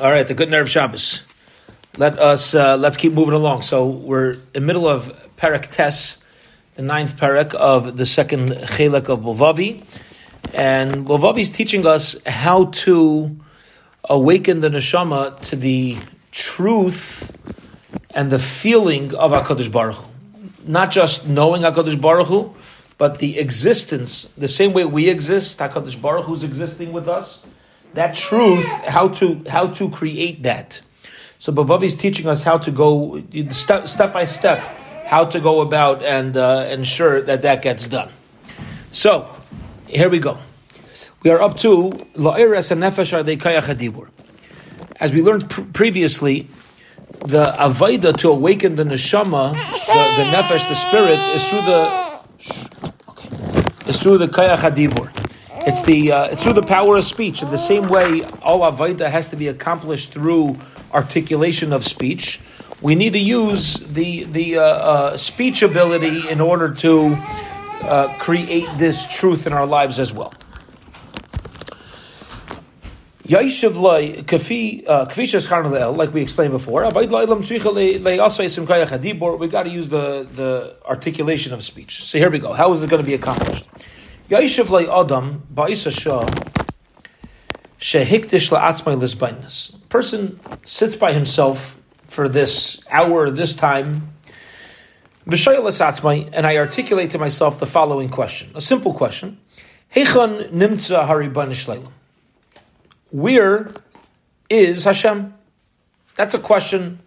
All right, the good nerve Shabbos. Let us uh, let's keep moving along. So we're in the middle of Perek Tes, the ninth Perek of the second Chelek of Bilvavi, and Bilvavi is teaching us how to awaken the neshama to the truth and the feeling of Hakadosh Baruch Hu. Not just knowing Hakadosh Baruch Hu, but the existence, the same way we exist, Hakadosh Baruch Hu is existing with us. That truth, how to how to create that. So Bilvavi is teaching us how to go step, step by step, how to go about and uh, ensure that that gets done. So here we go. We are up to La'iras and Nefesh are they As we learned pr- previously, the Avaida to awaken the neshama, the, the nefesh, the spirit, is through the is through the kayach. It's the uh, through the power of speech. In the same way, all Avaida has to be accomplished through articulation of speech. We need to use the the uh, uh, speech ability in order to uh, create this truth in our lives as well. Uh, like we explained before. We got to use the the articulation of speech. So here we go. How is it going to be accomplished? Yaishav loy adam ba'isa shah shehikdish la'atzmai lisbainis. Person sits by himself for this hour, this time. And I articulate to myself the following question, a simple question. Heichon nimtza haribanish where is Hashem? That's a question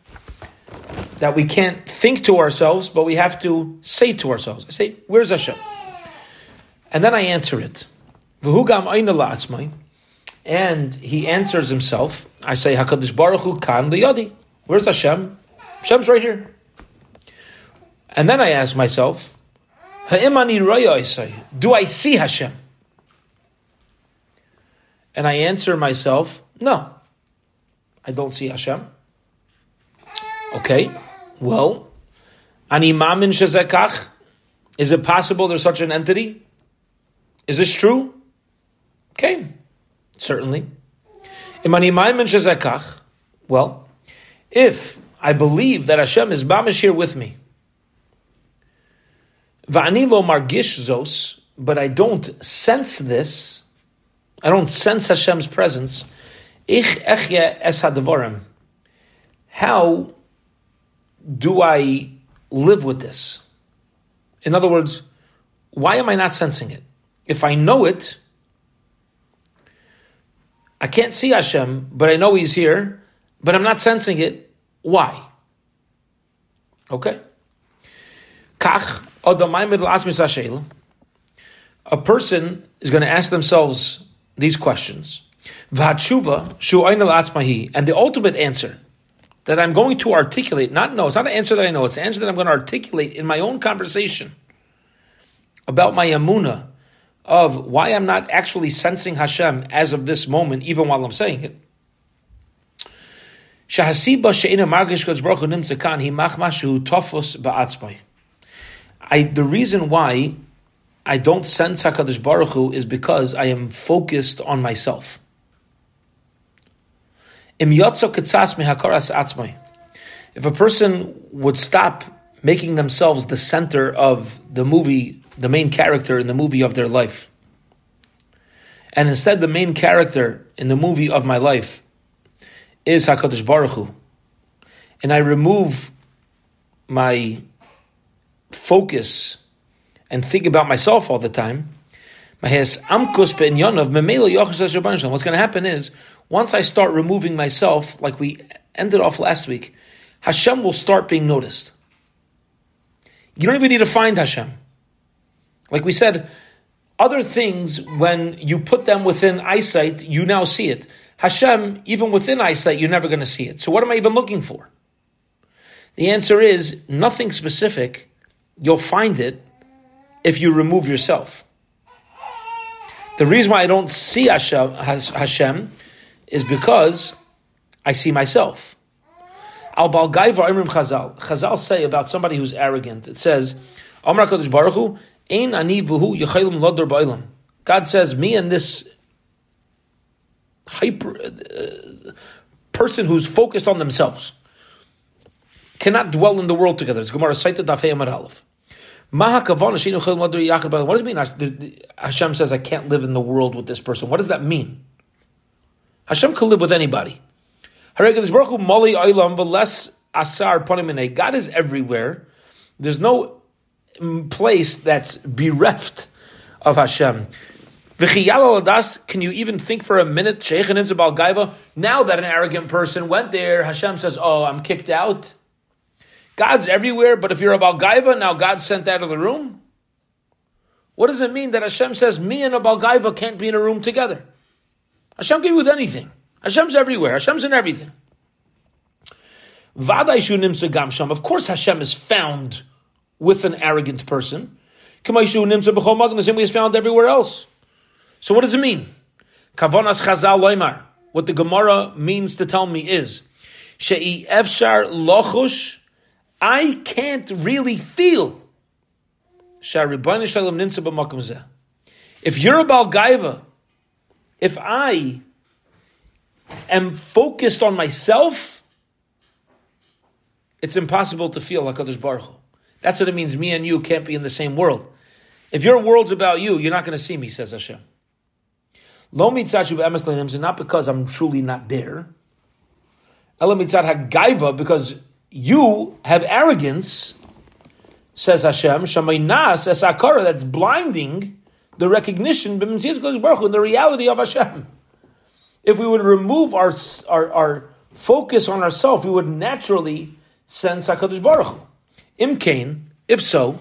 that we can't think to ourselves, but we have to say to ourselves. I say, where's Hashem? And then I answer it. And he answers himself. I say, HaKadosh Baruch Hu kan liyadi. Where's Hashem? Hashem's right here. And then I ask myself, do I see Hashem? And I answer myself, no, I don't see Hashem. Okay, well, ani mamin shezekach. Is it possible there's such an entity? Is this true? Okay, certainly. Well, if I believe that Hashem is bamish here with me, va'ani lo margish zos, but I don't sense this, I don't sense Hashem's presence. Ich echye es. How do I live with this? In other words, why am I not sensing it? If I know it, I can't see Hashem, but I know He's here, but I'm not sensing it. Why? Okay. Kach a person is going to ask themselves these questions. And the ultimate answer that I'm going to articulate, not know, it's not an answer that I know, it's an answer that I'm going to articulate in my own conversation about my amuna of why I'm not actually sensing Hashem as of this moment, even while I'm saying it. I, the reason why I don't sense Hakadosh Baruch Hu is because I am focused on myself. If a person would stop making themselves the center of the movie, the main character in the movie of their life, and instead the main character in the movie of my life is Hakadosh Baruch Hu, and I remove my focus and think about myself all the time, what's going to happen is, once I start removing myself, like we ended off last week, Hashem will start being noticed. You don't even need to find Hashem. Like we said, other things, when you put them within eyesight, you now see it. Hashem, even within eyesight, you're never going to see it. So what am I even looking for? The answer is nothing specific. You'll find it if you remove yourself. The reason why I don't see Hashem, Hashem is because I see myself. Al Balgaiva Imrim Chazal. Chazal say about somebody who's arrogant. It says, Kadosh Baruch Ein ani ba'ilam. God says, me and this hyper, uh, person who's focused on themselves cannot dwell in the world together. It's Gemara Saita Dafei Amar Aleph. What does it mean? Hashem says, I can't live in the world with this person. What does that mean? Hashem can live with anybody. God is everywhere. There's no place that's bereft of Hashem. Can you even think for a minute, Sheikhanim Gaiva, now that an arrogant person went there, Hashem says, Oh, I'm kicked out? God's everywhere, but if you're a Balgaiva, now God's sent out of the room? What does it mean that Hashem says me and a Balgaiva can't be in a room together? Hashem can be with anything. Hashem's everywhere. Hashem's in everything. Of course, Hashem is found with an arrogant person. The same way is found everywhere else. So what does it mean? Kavanas chazal. What the Gemara means to tell me is, she'i efshar lochush I can't really feel. If you're a Balgaiva, if I am focused on myself, it's impossible to feel like HaKadosh Baruch. That's what it means. Me and you can't be in the same world. If your world's about you, you're not going to see me, says Hashem. Lo mitzat not because I'm truly not there. Ela mitzat hagaiva, because you have arrogance, says Hashem, Shamaynas as Akara, that's blinding the recognition in the reality of Hashem. If we would remove our, our, our focus on ourselves, we would naturally sense HaKadosh Baruch Hu. Imkain, if so,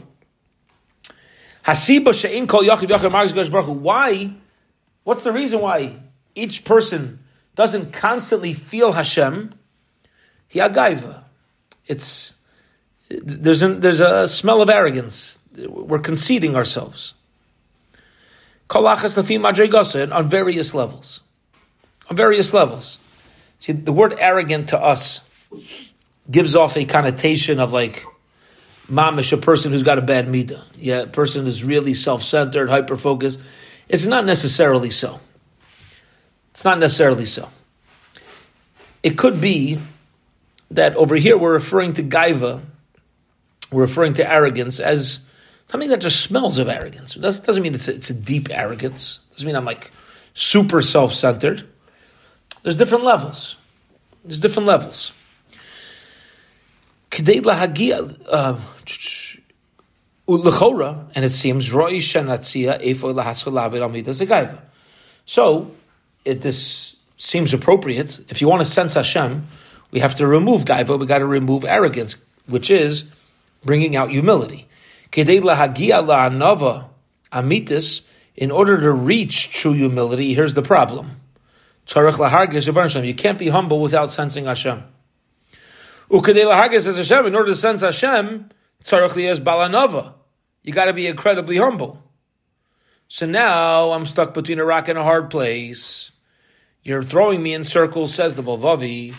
Hasiba she'in kol yachiv yachiv Baruch Why? What's the reason why each person doesn't constantly feel Hashem? He agaiva it's there's there's a smell of arrogance. We're conceding ourselves. on various levels. On various levels. See, the word arrogant to us gives off a connotation of like mamish, a person who's got a bad midah. Yeah, a person who's really self-centered, hyper-focused. It's not necessarily so. It's not necessarily so. It could be that over here we're referring to gaiva, we're referring to arrogance as something that just smells of arrogance. Doesn't, doesn't mean it's a, it's a deep arrogance. It doesn't mean I'm like super self-centered. There's different levels. There's different levels. Uh, and it seems so it this seems appropriate if you want to sense Hashem we have to remove gaiva, we got to remove arrogance, which is bringing out humility. Kedei lahagia laanava amitis, in order to reach true humility, here's the problem. You can't be humble without sensing Hashem. In order to sense Hashem, you got to be incredibly humble. So now I'm stuck between a rock and a hard place. You're throwing me in circles, says the Bilvavi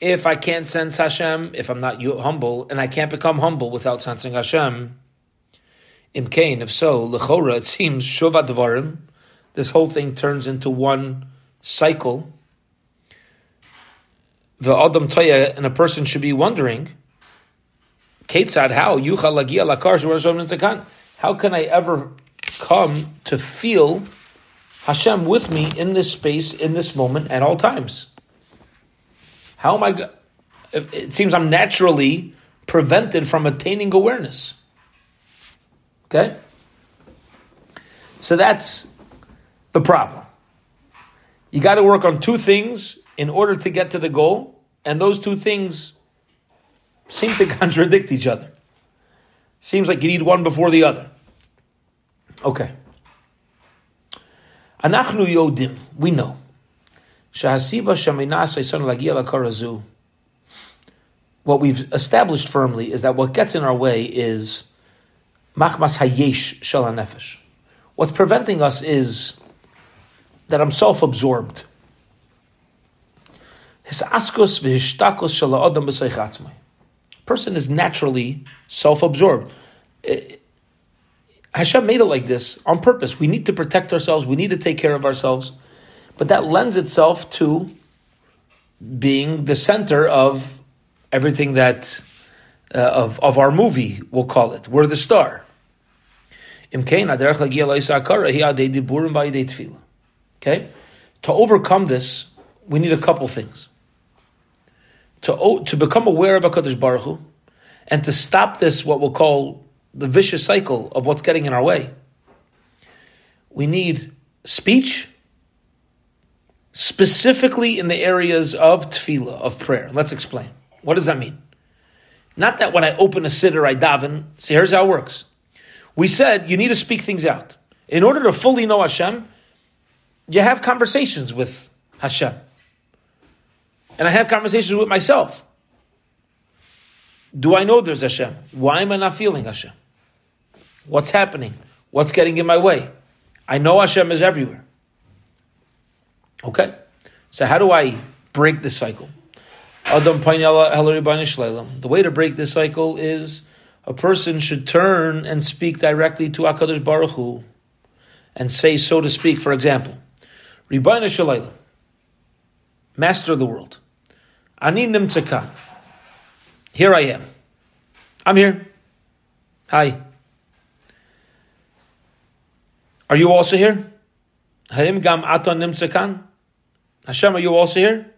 if I can't sense Hashem, if I'm not humble, and I can't become humble without sensing Hashem, Imkain, if so, Lechora, it seems, Shovat Dvarim, this whole thing turns into one cycle. The Adam Toya, and a person should be wondering, Ketzad, how? Yuchal Lagia How can I ever come to feel Hashem with me in this space, in this moment, at all times? How am I? It seems I'm naturally prevented from attaining awareness. Okay? So that's the problem. You got to work on two things in order to get to the goal, and those two things seem to contradict each other. Seems like you need one before the other. Okay. Anachnu yodim, we know. What we've established firmly is that what gets in our way is machmas hayesh shalanefesh. What's preventing us is that I'm self-absorbed. His askus. Person is naturally self-absorbed. Eh, Hashem made it like this on purpose. We need to protect ourselves. We need to take care of ourselves. But that lends itself to being the center of everything that uh, of of our movie. We'll call it. We're the star. Okay. To overcome this, we need a couple things. To to become aware of Hakadosh Baruch Hu, and to stop this, what we'll call the vicious cycle of what's getting in our way. We need speech, specifically in the areas of tefillah, of prayer. Let's explain. What does that mean? Not that when I open a siddur, I daven. See, here's how it works. We said you need to speak things out. In order to fully know Hashem, you have conversations with Hashem. And I have conversations with myself. Do I know there's Hashem? Why am I not feeling Hashem? What's happening? What's getting in my way? I know Hashem is everywhere. Okay? So how do I break this cycle? The way to break this cycle is a person should turn and speak directly to HaKadosh Baruch Hu and say, so to speak, for example, Master of the world, Ani Nimtzakan, here I am. I'm here. Hi. Are you also here? Haim gam aton nimtzakan? Hashem, are you also here?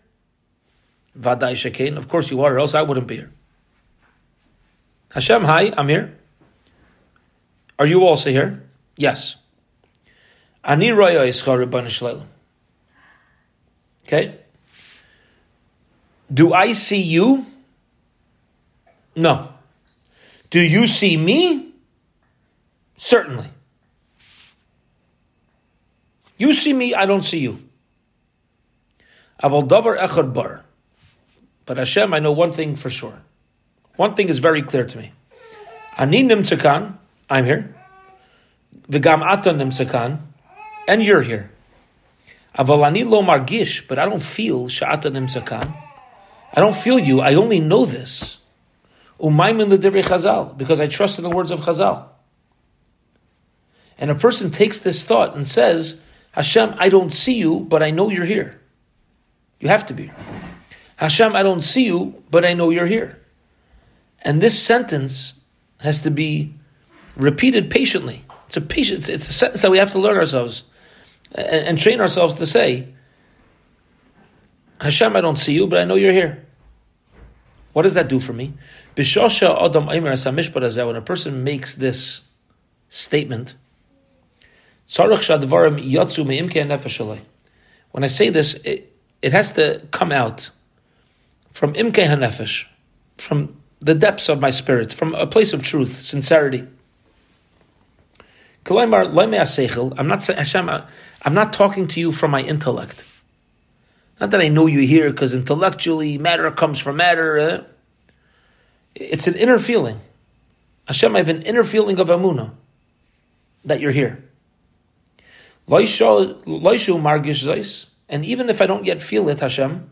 Vadai shekein. Of course you are, or else I wouldn't be here. Hashem, hi, I'm here. Are you also here? Yes. Ani roya ischar Okay. Do I see you? No. Do you see me? Certainly. You see me, I don't see you. Aval davar echad bar. But Hashem, I know one thing for sure. One thing is very clear to me. Ani nimtzakan, I'm here. V'gam ata nimtzakan, and you're here. Aval ani lo margish, but I don't feel sha'ata nimtzakan. I don't feel you, I only know this. Umaymin l'divrei chazal, because I trust in the words of chazal. And a person takes this thought and says, Hashem, I don't see you, but I know you're here. You have to be. Hashem, I don't see you, but I know you're here. And this sentence has to be repeated patiently. It's a patient, it's a sentence that we have to learn ourselves and, and train ourselves to say, Hashem, I don't see you, but I know you're here. What does that do for me? When a person makes this statement, when I say this, it, it has to come out from imke hanefesh, from the depths of my spirit, from a place of truth, sincerity. I'm not Hashem, I'm not talking to you from my intellect. Not that I know you here because intellectually matter comes from matter. Eh? It's an inner feeling. Hashem, I have an inner feeling of amuna that you're here. Loishu margish zeis, and even if I don't yet feel it, Hashem,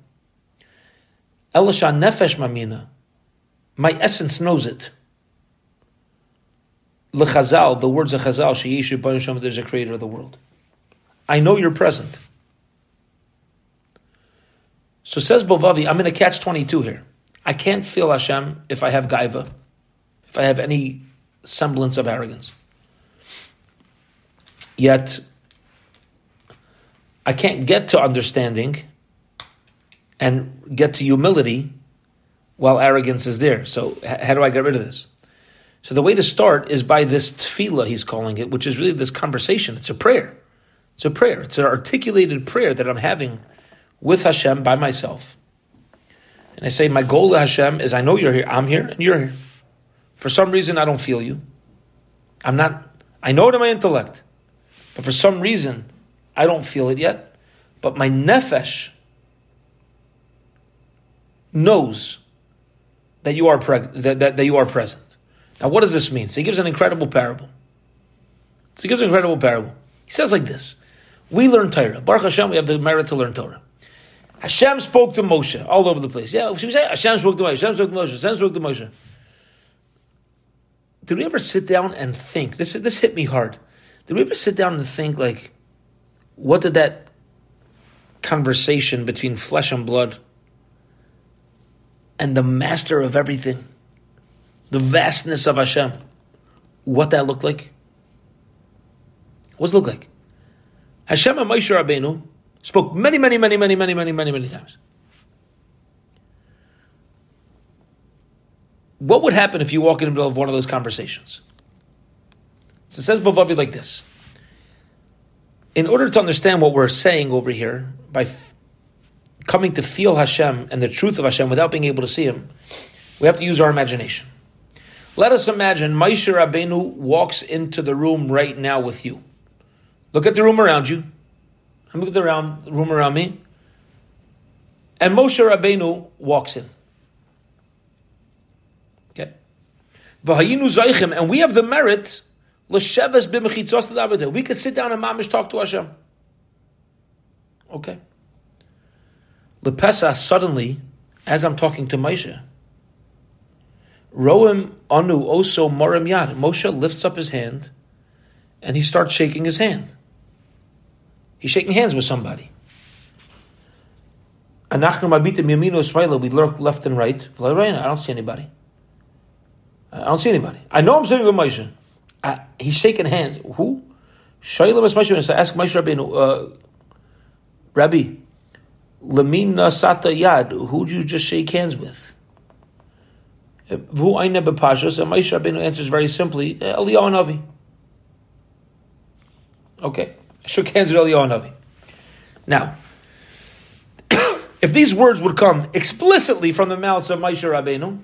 Elisha nefesh mamina, my essence knows it. The words of Chazal, Sheyeshu Baruch there's a creator of the world. I know you're present. So says Bilvavi, I'm in a catch 22 here. I can't feel Hashem if I have gaiva, if I have any semblance of arrogance. Yet, I can't get to understanding and get to humility while arrogance is there. So how do I get rid of this? So the way to start is by this tefillah, he's calling it, which is really this conversation. It's a prayer. It's a prayer. It's an articulated prayer that I'm having with Hashem by myself. And I say, my goal to Hashem is I know you're here, I'm here, and you're here. For some reason, I don't feel you. I'm not, I know it in my intellect, but for some reason, I don't feel it yet, but my nefesh knows that you are preg- that, that, that you are present. Now, what does this mean? So he gives an incredible parable. So he gives an incredible parable. He says like this: We learn Torah. Baruch Hashem, we have the merit to learn Torah. Hashem spoke to Moshe all over the place. Yeah, should we say Hashem spoke to Moshe? Hashem spoke to Moshe. Hashem spoke to Moshe. Did we ever sit down and think? This this hit me hard. Did we ever sit down and think like, what did that conversation between flesh and blood and the master of everything, the vastness of Hashem, what that looked like? What's it look like? Hashem and Moshe Rabbeinu spoke many, many, many, many, many, many, many, many times. What would happen if you walk in the middle of one of those conversations? So it says Bilvavi like this. In order to understand what we're saying over here, by f- coming to feel Hashem and the truth of Hashem without being able to see Him, we have to use our imagination. Let us imagine Moshe Rabbeinu walks into the room right now with you. Look at the room around you. I'm looking around the room around me. And Moshe Rabbeinu walks in. Okay. And we have the merit we could sit down and mamish talk to Hashem. Okay. Lepesa suddenly, as I'm talking to Moshe, Roem Anu also Morim Yad. Moshe lifts up his hand and he starts shaking his hand. He's shaking hands with somebody. We look left and right. I don't see anybody. I don't see anybody. I know I'm sitting with Moshe. Uh, he's shaking hands. Who? Shailam is Moshe. Ask Moshe Rabbeinu, uh, Rabbi, Lamina Sata Yad, who did you just shake hands with? Vu Aina Bepashas, and Moshe Rabbeinu answers very simply, Eliyahu Navi. Okay, shook hands with Eliyahu Navi. Now, if these words would come explicitly from the mouths of Moshe Rabbeinu,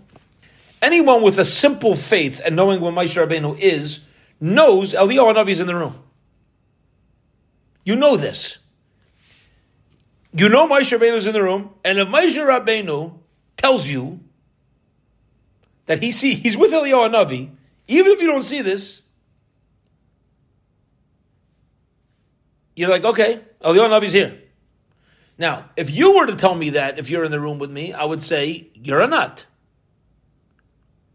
anyone with a simple faith and knowing what Moshe Rabbeinu is knows Eliyahu Navi is in the room. You know this. You know Moshe Rabbeinu is in the room, and if Moshe Rabbeinu tells you that he see he's with Eliyahu Navi, even if you don't see this, you're like, okay, Eliyahu Navi's here. Now, if you were to tell me that if you're in the room with me, I would say you're a nut.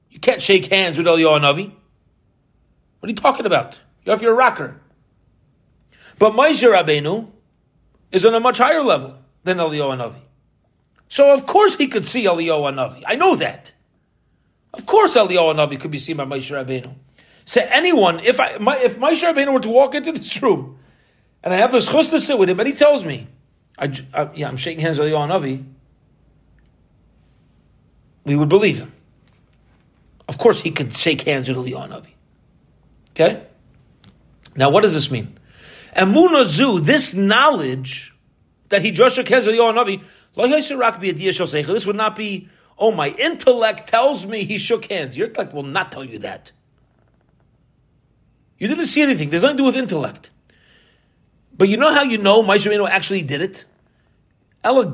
You can't shake hands with Eliyahu Navi. What are you talking about? You're if you're a rocker. But Moshe Rabbeinu is on a much higher level than Eliyahu Navi. So of course he could see Eliyahu Navi. I know that. Of course Eliyahu Navi could be seen by Moshe Rabbeinu. So anyone, if I, if Moshe Rabbeinu were to walk into this room, and I have this chus to sit with him, and he tells me, I, I, uh, yeah, I'm shaking hands with Eliyahu Navi, we would believe him. Of course, he could shake hands with Eliyahu Navi. Okay? Now, what does this mean? Emuna zu, this knowledge that he just shook hands with Eliyahu Navi, this would not be, oh, my intellect tells me he shook hands. Your intellect will not tell you that. You didn't see anything. There's nothing to do with intellect. But you know how you know Moshe actually did it? Because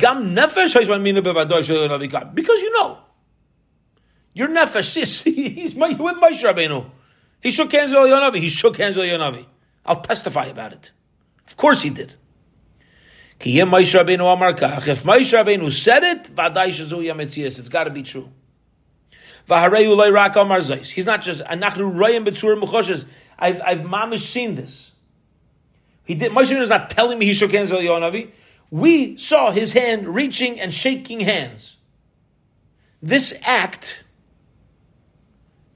you know. Your nefesh, he's with Moshe Rabbeinu. He shook hands with Eliyahu He shook hands with Eliyahu I'll testify about it. Of course he did. If Moshe Rabbeinu said it, it's got to be true. He's not just I've I've mamish seen this. He did. Moshe is not telling me he shook hands with Eliyahu We saw his hand reaching and shaking hands. This act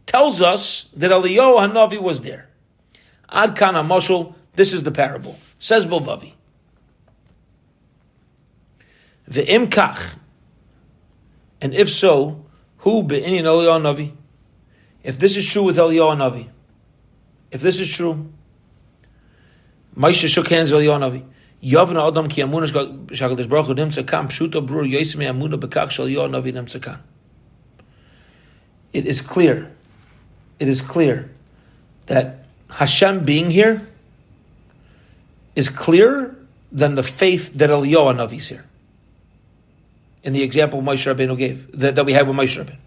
tells us that Eliyahu Hanavi was there. Ad Kana Moshul, this is the parable. Says Bilvavi. The kach. And if so, who be'inyan Eliyahu Navi? If this is true with Eliyahu Navi, if this is true, Moshe shook hands with Eliyahu Navi. Yavna Adam ki nimtza kam pshuta brur amuna bekach shal Eliyahu Navi nimtza. It is clear it is clear that Hashem being here is clearer than the faith that Eliyahu Navi is here. In the example Moshe Rabbeinu gave, that, that we had with Moshe Rabbeinu.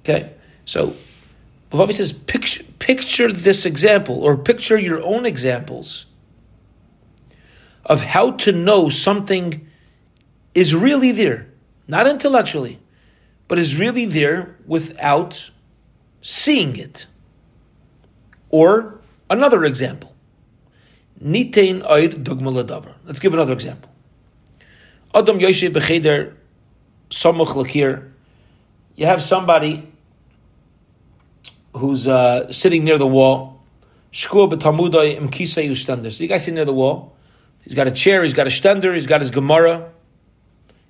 Okay? So, Bilvavi says, picture, picture this example, or picture your own examples of how to know something is really there, not intellectually, but is really there without seeing it. Or another example. Nitain oid dugma Let's give another example. Adam Yoshe becheder samuch lakir. You have somebody who's uh, sitting near the wall. Shkua b'talmudai im. So you guys sitting near the wall. He's got a chair, he's got a stender, he's got his Gemara.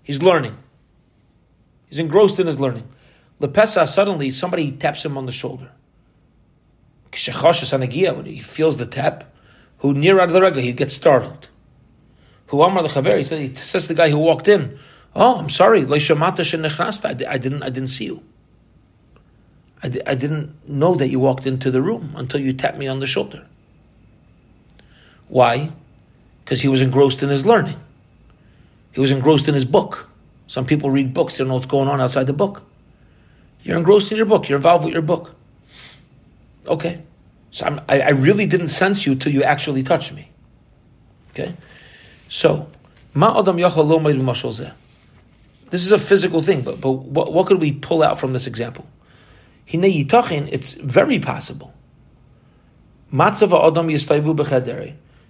He's learning. He's engrossed in his learning. Lepesa, suddenly somebody taps him on the shoulder. When he feels the tap, who near out of the regular, he gets startled. Who Amar the he he says to the guy who walked in, Oh, I'm sorry, I didn't, I didn't see you. I, di- I didn't know that you walked into the room until you tapped me on the shoulder. Why? Because he was engrossed in his learning. He was engrossed in his book. Some people read books, they don't know what's going on outside the book. You're engrossed in your book, you're involved with your book. Okay. So I, I really didn't sense you till you actually touched me. Okay? So, ma adam This is a physical thing, but, but what, what could we pull out from this example? It's very possible.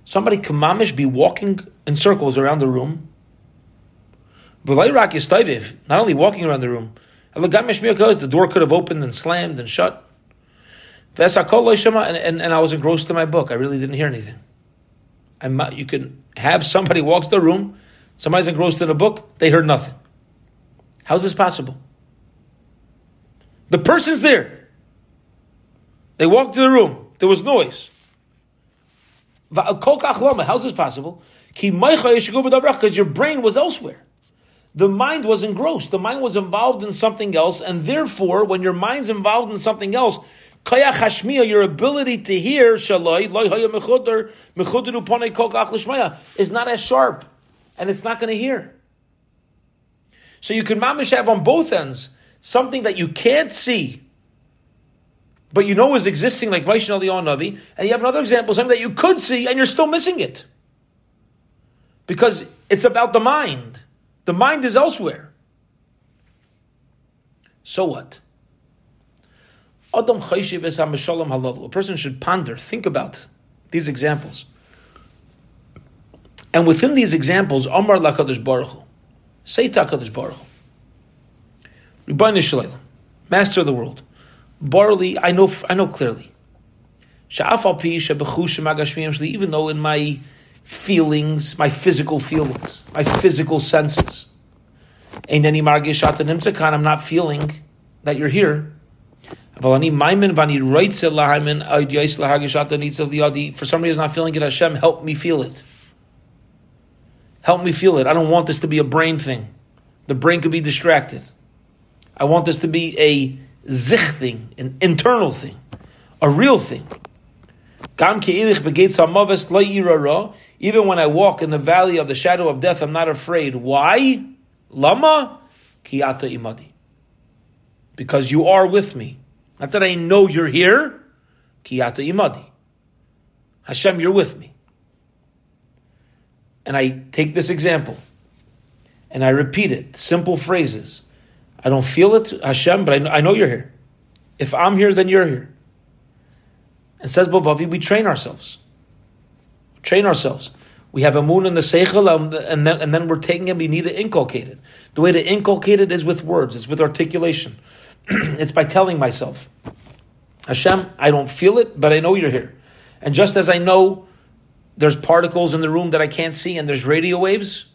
Somebody can mamish be walking in circles around the room. Not only walking around the room, the door could have opened and slammed and shut. And, and, I was engrossed in my book. I really didn't hear anything. I'm, you can have somebody walks the room, somebody's engrossed in a book, they heard nothing. How's this possible? The person's there. They walked to the room. There was noise. How's this possible? Because your brain was elsewhere. The mind was engrossed. The mind was involved in something else, and therefore, when your mind's involved in something else, your ability to hear is not as sharp, and it's not going to hear. So you can mamish have on both ends something that you can't see, but you know is existing, like Vaishna Leon Navi, and you have another example, something that you could see and you're still missing it. Because it's about the mind. The mind is elsewhere. So what? A person should ponder, think about these examples. And within these examples, Omar Lakadosh Baruch Hu, say to Baruch Hu, Master of the world, Barley, I know, I know clearly. Even though in my feelings, my physical feelings, my physical senses, ain't any I'm not feeling that you're here. For some reason, I'm not feeling it. Hashem, help me feel it. Help me feel it. I don't want this to be a brain thing. The brain could be distracted. I want this to be a zich thing, an internal thing, a real thing. Even when I walk in the valley of the shadow of death, I'm not afraid. Why? Lama? Kiyata imadi. Because you are with me. Not that I know you're here. Kiyata imadi. Hashem, you're with me. And I take this example and I repeat it, simple phrases. I don't feel it, Hashem, but I know, you're here. If I'm here, then you're here. And says Bilvavi, we train ourselves. train ourselves. We have a moon in the seichel, um, and then, and then we're taking it, we need to inculcate it. The way to inculcate it is with words, it's with articulation. it's by telling myself, Hashem, I don't feel it, but I know you're here. And just as I know there's particles in the room that I can't see and there's radio waves,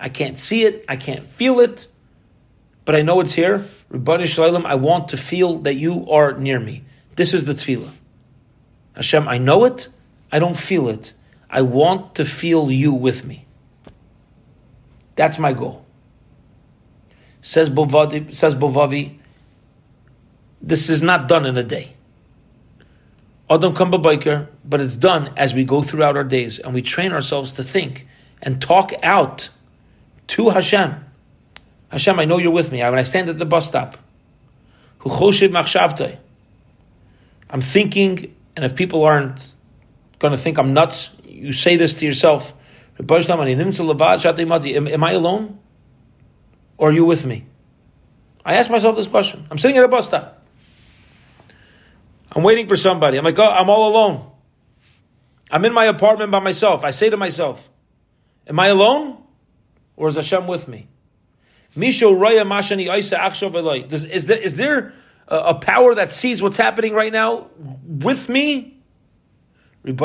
I can't see it, I can't feel it, but I know it's here. Ribbani Shalom, I want to feel that you are near me. This is the tefillah. Hashem, I know it, I don't feel it. I want to feel you with me. That's my goal. Says Bilvavi, says Bilvavi this is not done in a day. Adam come biker, but it's done as we go throughout our days and we train ourselves to think and talk out to Hashem. Hashem, I know you're with me. When I stand at the bus stop, I'm thinking, and if people aren't going to think I'm nuts, you say this to yourself. Am I alone? Or are you with me? I ask myself this question. I'm sitting at a bus stop. I'm waiting for somebody. I'm like, oh, I'm all alone. I'm in my apartment by myself. I say to myself, Am I alone? Or is Hashem with me? Misho Raya Mashani Isa Akshav Is there is there a, a power that sees what's happening right now with me? I'm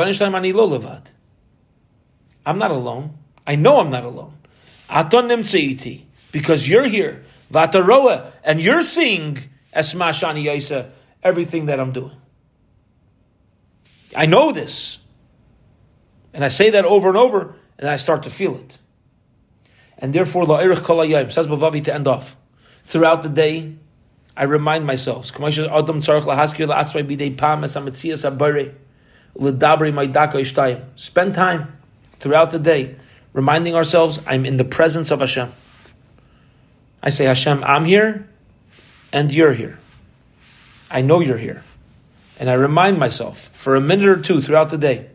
not alone. I know I'm not alone. Because you're here. Vataroa, and you're seeing Esmashani Yaisa, everything that I'm doing. I know this. And I say that over and over, and I start to feel it. And therefore, La'irich Kol says Bilvavi to end off. Throughout the day, I remind myself, spend time throughout the day reminding ourselves, I'm in the presence of Hashem. I say, Hashem, I'm here and you're here. I know you're here. And I remind myself for a minute or two throughout the day.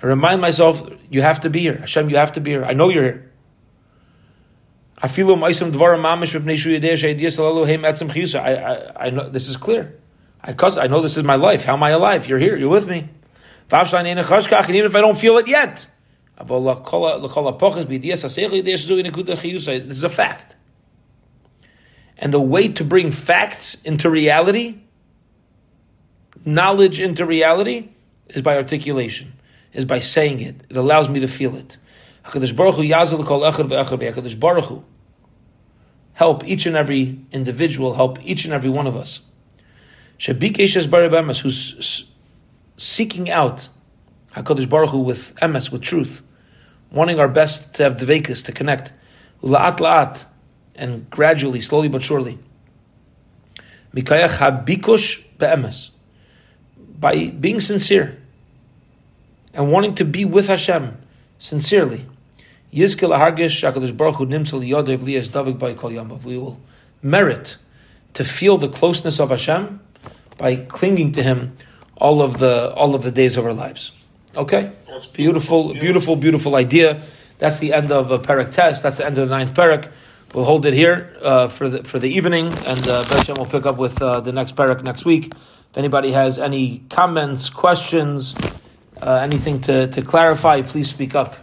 I remind myself, you have to be here. Hashem, you have to be here. I know you're here. I feel I, I, I know this is clear. I, I know this is my life. How am I alive? You're here. You're with me. And even if I don't feel it yet, this is a fact. And the way to bring facts into reality, knowledge into reality, is by articulation, is by saying it. It allows me to feel it. HaKadosh Baruch Hu yazal kol echad HaKadosh Baruch Hu help each and every individual, help each and every one of us. Shabikesh who's seeking out HaKadosh Baruch Hu with emes, with truth, wanting our best to have dvekas, to connect. La'at la'at, and gradually, slowly but surely. Mikayach habikush be'emes. By being sincere and wanting to be with Hashem sincerely. Yizkel hargish HaKadosh Baruch Hu nimsel yodev liyas davik by kol yamav. We will merit to feel the closeness of Hashem by clinging to Him all of the all of the days of our lives. Okay, beautiful, beautiful, beautiful idea. That's the end of a parak test. That's the end of the ninth parak. We'll hold it here uh, for the for the evening, and uh, will pick up with uh, the next parak next week. If anybody has any comments, questions, Uh, anything to, to clarify, please speak up.